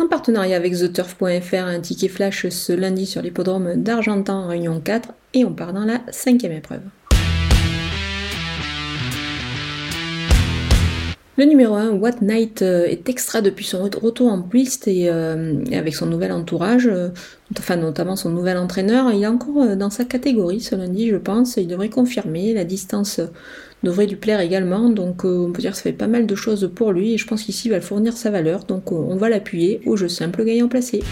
En partenariat avec TheTurf.fr, un ticket flash ce lundi sur l'hippodrome d'Argentan Réunion 4 et on part dans la cinquième épreuve. Le numéro 1, What Night, euh, est extra depuis son retour en piste et, euh, avec son nouvel entourage, euh, enfin notamment son nouvel entraîneur. Il est encore dans sa catégorie ce lundi, je pense. Il devrait confirmer. La distance devrait lui plaire également. Donc on peut dire que ça fait pas mal de choses pour lui et je pense qu'ici il va fournir sa valeur. Donc on va l'appuyer au jeu simple gagnant placé.